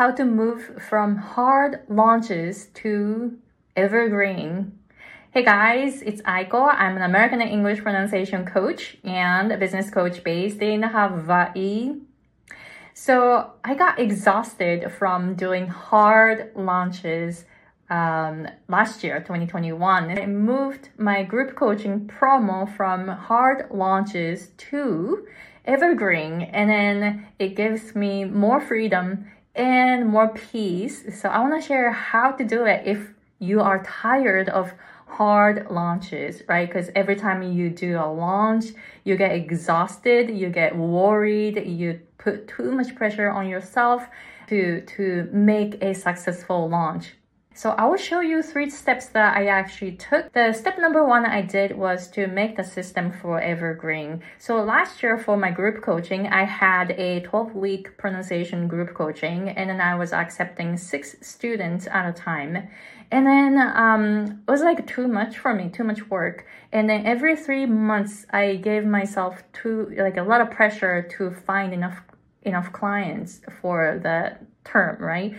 how to move from hard launches to evergreen. Hey guys, it's Aiko. I'm an American English pronunciation coach and a business coach based in Hawaii. So I got exhausted from doing hard launches um, last year, 2021. I moved my group coaching promo from hard launches to evergreen, and then it gives me more freedom and more peace. So I want to share how to do it if you are tired of hard launches, right? Because every time you do a launch, you get exhausted, you get worried, you put too much pressure on yourself to to make a successful launch. So I will show you three steps that I actually took. The step number one I did was to make the system for Evergreen. So last year for my group coaching, I had a 12 week pronunciation group coaching and then I was accepting six students at a time. And then um, it was like too much for me, too much work. And then every three months, I gave myself too like a lot of pressure to find enough enough clients for the term, right?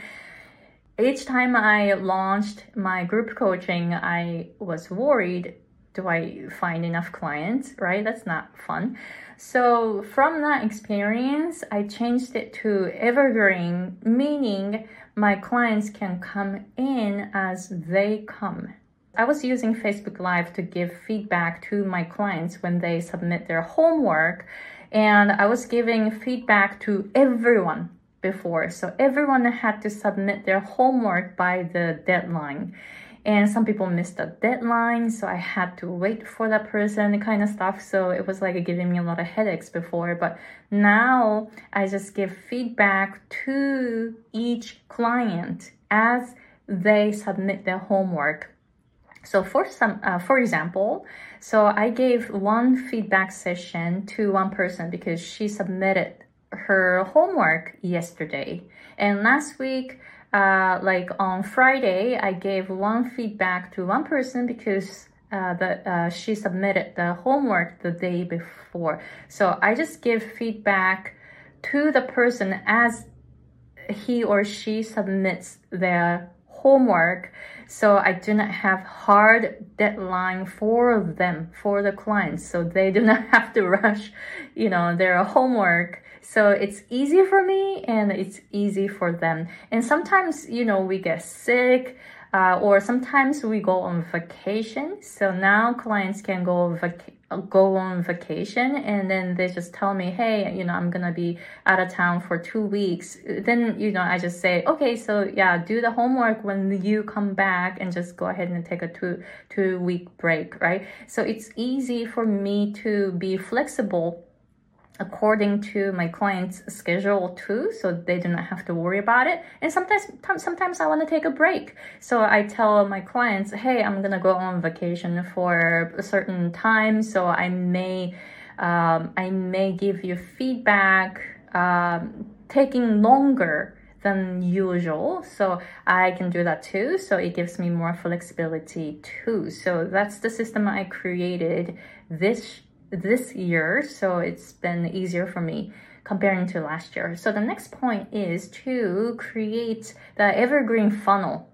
Each time I launched my group coaching, I was worried do I find enough clients, right? That's not fun. So from that experience, I changed it to evergreen, meaning my clients can come in as they come. I was using Facebook Live to give feedback to my clients when they submit their homework, and I was giving feedback to everyone before. So everyone had to submit their homework by the deadline. And some people missed the deadline, so I had to wait for that person, kind of stuff. So it was like giving me a lot of headaches before. But now I just give feedback to each client as they submit their homework. So for some, uh, for example, so I gave one feedback session to one person because she submitted her homework yesterday. And last week, uh, like on Friday, I gave one feedback to one person because uh, the, uh, she submitted the homework the day before. So I just give feedback to the person as he or she submits their homework. So I do not have hard deadline for them, for the clients. So they do not have to rush, you know, their homework so it's easy for me and it's easy for them. And sometimes, you know, we get sick uh, or sometimes we go on vacation. So now clients can go vac- go on vacation and then they just tell me, hey, you know, I'm gonna be out of town for two weeks. Then, you know, I just say, okay, so yeah, do the homework when you come back and just go ahead and take a two two week break, right? So it's easy for me to be flexible according to my client's schedule too, so they do not have to worry about it. And sometimes, sometimes I want to take a break, so I tell my clients, "Hey, I'm gonna go on vacation for a certain time, so I may, um, I may give you feedback, um, taking longer." than usual. So I can do that too. So it gives me more flexibility too. So that's the system I created this this year, so it's been easier for me comparing to last year. So the next point is to create the evergreen funnel.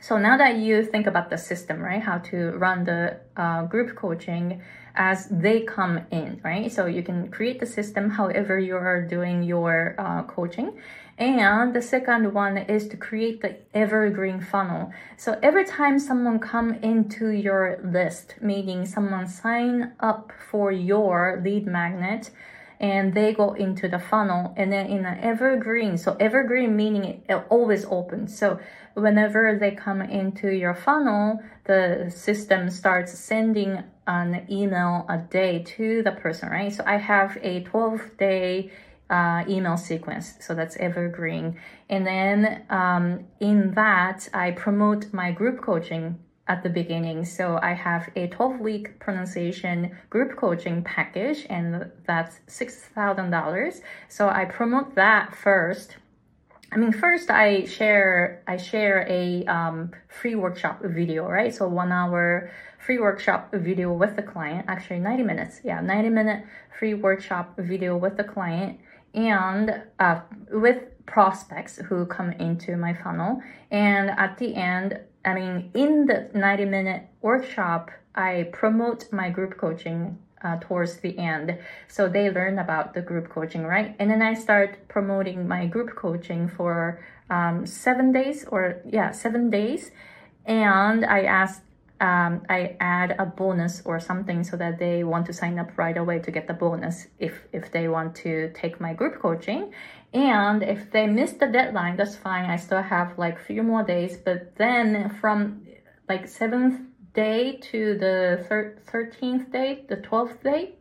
So now that you think about the system, right, how to run the uh, group coaching as they come in, right? So you can create the system however you are doing your uh, coaching. And the second one is to create the evergreen funnel. So every time someone come into your list, meaning someone sign up for your lead magnet, and they go into the funnel and then in an evergreen so evergreen meaning it always open so whenever they come into your funnel the system starts sending an email a day to the person right so i have a 12 day uh, email sequence. So that's evergreen. And then um, in that, I promote my group coaching at the beginning. So I have a 12 week pronunciation group coaching package, and that's $6,000. So I promote that first. I mean, first I share I share a um, free workshop video, right? So one hour free workshop video with the client. Actually, 90 minutes. Yeah, 90 minute free workshop video with the client and uh, with prospects who come into my funnel. And at the end, I mean, in the 90 minute workshop, I promote my group coaching uh, towards the end. So they learn about the group coaching, right? And then I start promoting my group coaching for um, seven days or, yeah, seven days. And I ask um, I add a bonus or something so that they want to sign up right away to get the bonus if, if they want to take my group coaching. And if they miss the deadline, that's fine. I still have like few more days. But then from like seventh day to the thir- 13th day, the 12th day,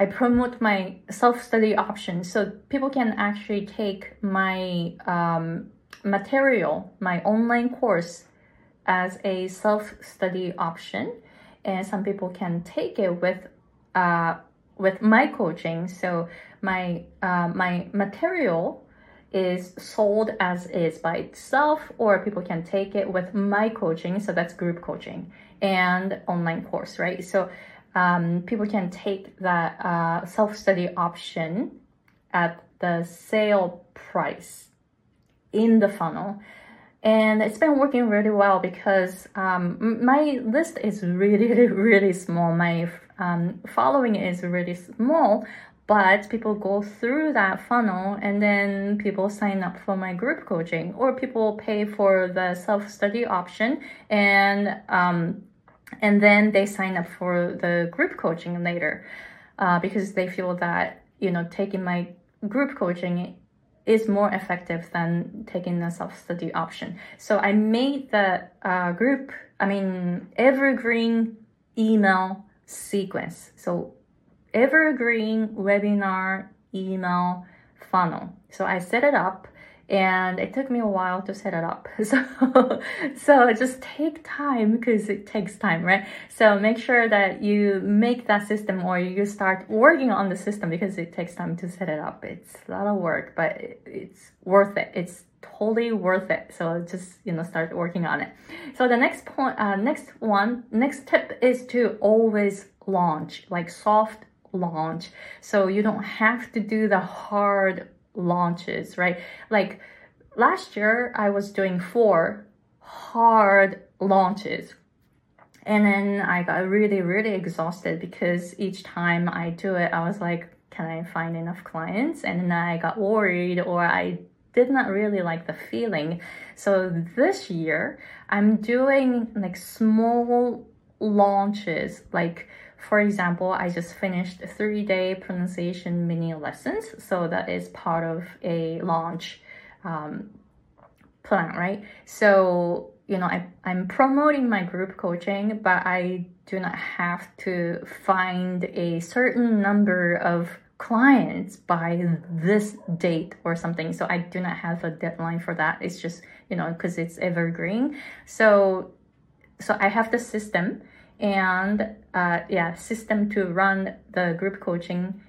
I promote my self-study option so people can actually take my um, material, my online course as a self-study option and some people can take it with uh, with my coaching so my uh, my material is sold as is by itself or people can take it with my coaching so that's group coaching and online course right? So um, people can take that uh, self-study option at the sale price in the funnel. And it's been working really well because um, my list is really really small. My um, following is really small but people go through that funnel and then people sign up for my group coaching or people pay for the self-study option and um, and then they sign up for the group coaching later uh, because they feel that you know taking my group coaching is more effective than taking the self-study option. So I made the uh, group, I mean, evergreen email sequence. So evergreen webinar email funnel. So I set it up and it took me a while to set it up. So, so just take time because it takes time, right? So make sure that you make that system or you start working on the system because it takes time to set it up. It's a lot of work, but it's worth it. It's totally worth it. So just, you know, start working on it. So the next point, uh, next one, next tip is to always launch, like soft launch. So you don't have to do the hard launches, right? Like last year, I was doing four hard launches. And then I got really, really exhausted because each time I do it, I was like, can I find enough clients? And then I got worried or I did not really like the feeling. So this year, I'm doing like small launches, like for example, I just finished three day pronunciation mini lessons. So that is part of a launch um, plan, right? So, you know, I, I'm promoting my group coaching, but I do not have to find a certain number of clients by this date or something. So I do not have a deadline for that. It's just, you know, because it's evergreen. So, so I have the system and uh, yeah, system to run the group coaching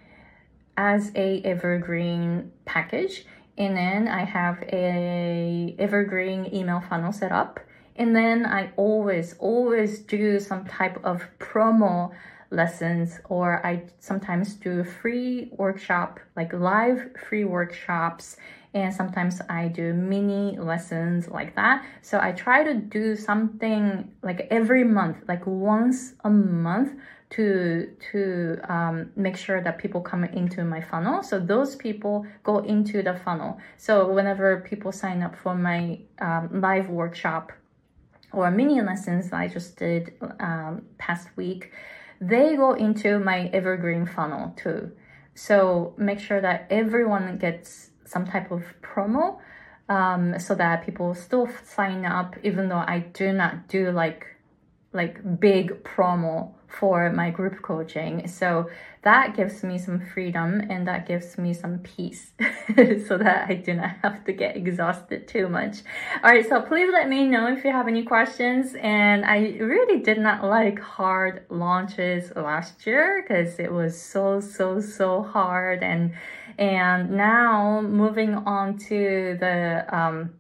as a evergreen package. And then I have a evergreen email funnel set up. And then I always, always do some type of promo lessons or I sometimes do a free workshop, like live free workshops and sometimes I do mini lessons like that. So I try to do something like every month, like once a month to to um, make sure that people come into my funnel. So those people go into the funnel. So whenever people sign up for my um, live workshop or mini lessons that I just did um, past week, they go into my evergreen funnel too. So make sure that everyone gets some type of promo um, so that people still sign up even though I do not do like like big promo for my group coaching. So that gives me some freedom and that gives me some peace so that I do not have to get exhausted too much. All right, so please let me know if you have any questions. And I really did not like hard launches last year because it was so, so, so hard. And, and now moving on to the, um,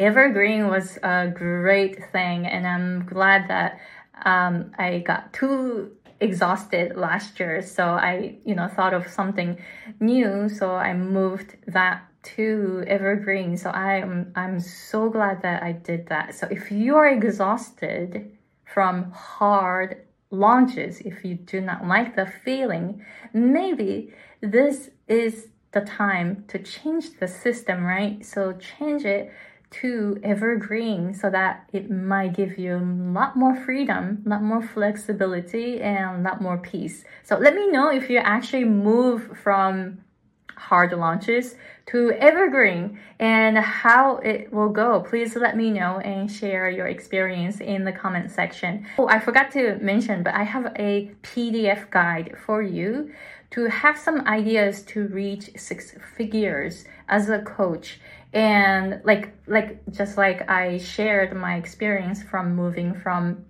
Evergreen was a great thing, and I'm glad that um, I got too exhausted last year. So I, you know, thought of something new. So I moved that to evergreen. So I'm I'm so glad that I did that. So if you are exhausted from hard launches, if you do not like the feeling, maybe this is the time to change the system, right? So change it to evergreen so that it might give you a lot more freedom, a lot more flexibility, and a lot more peace. So let me know if you actually move from hard launches to evergreen and how it will go. Please let me know and share your experience in the comment section. Oh, I forgot to mention, but I have a PDF guide for you to have some ideas to reach six figures as a coach and like like just like i shared my experience from moving from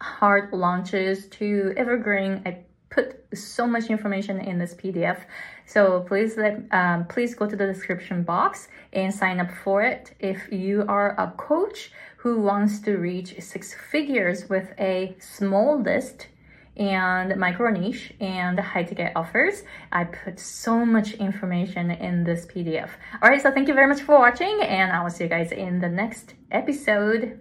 hard launches to evergreen i put so much information in this pdf so please let um, please go to the description box and sign up for it. If you are a coach who wants to reach six figures with a small list and micro niche and high ticket offers. I put so much information in this PDF. All right, so thank you very much for watching and I will see you guys in the next episode.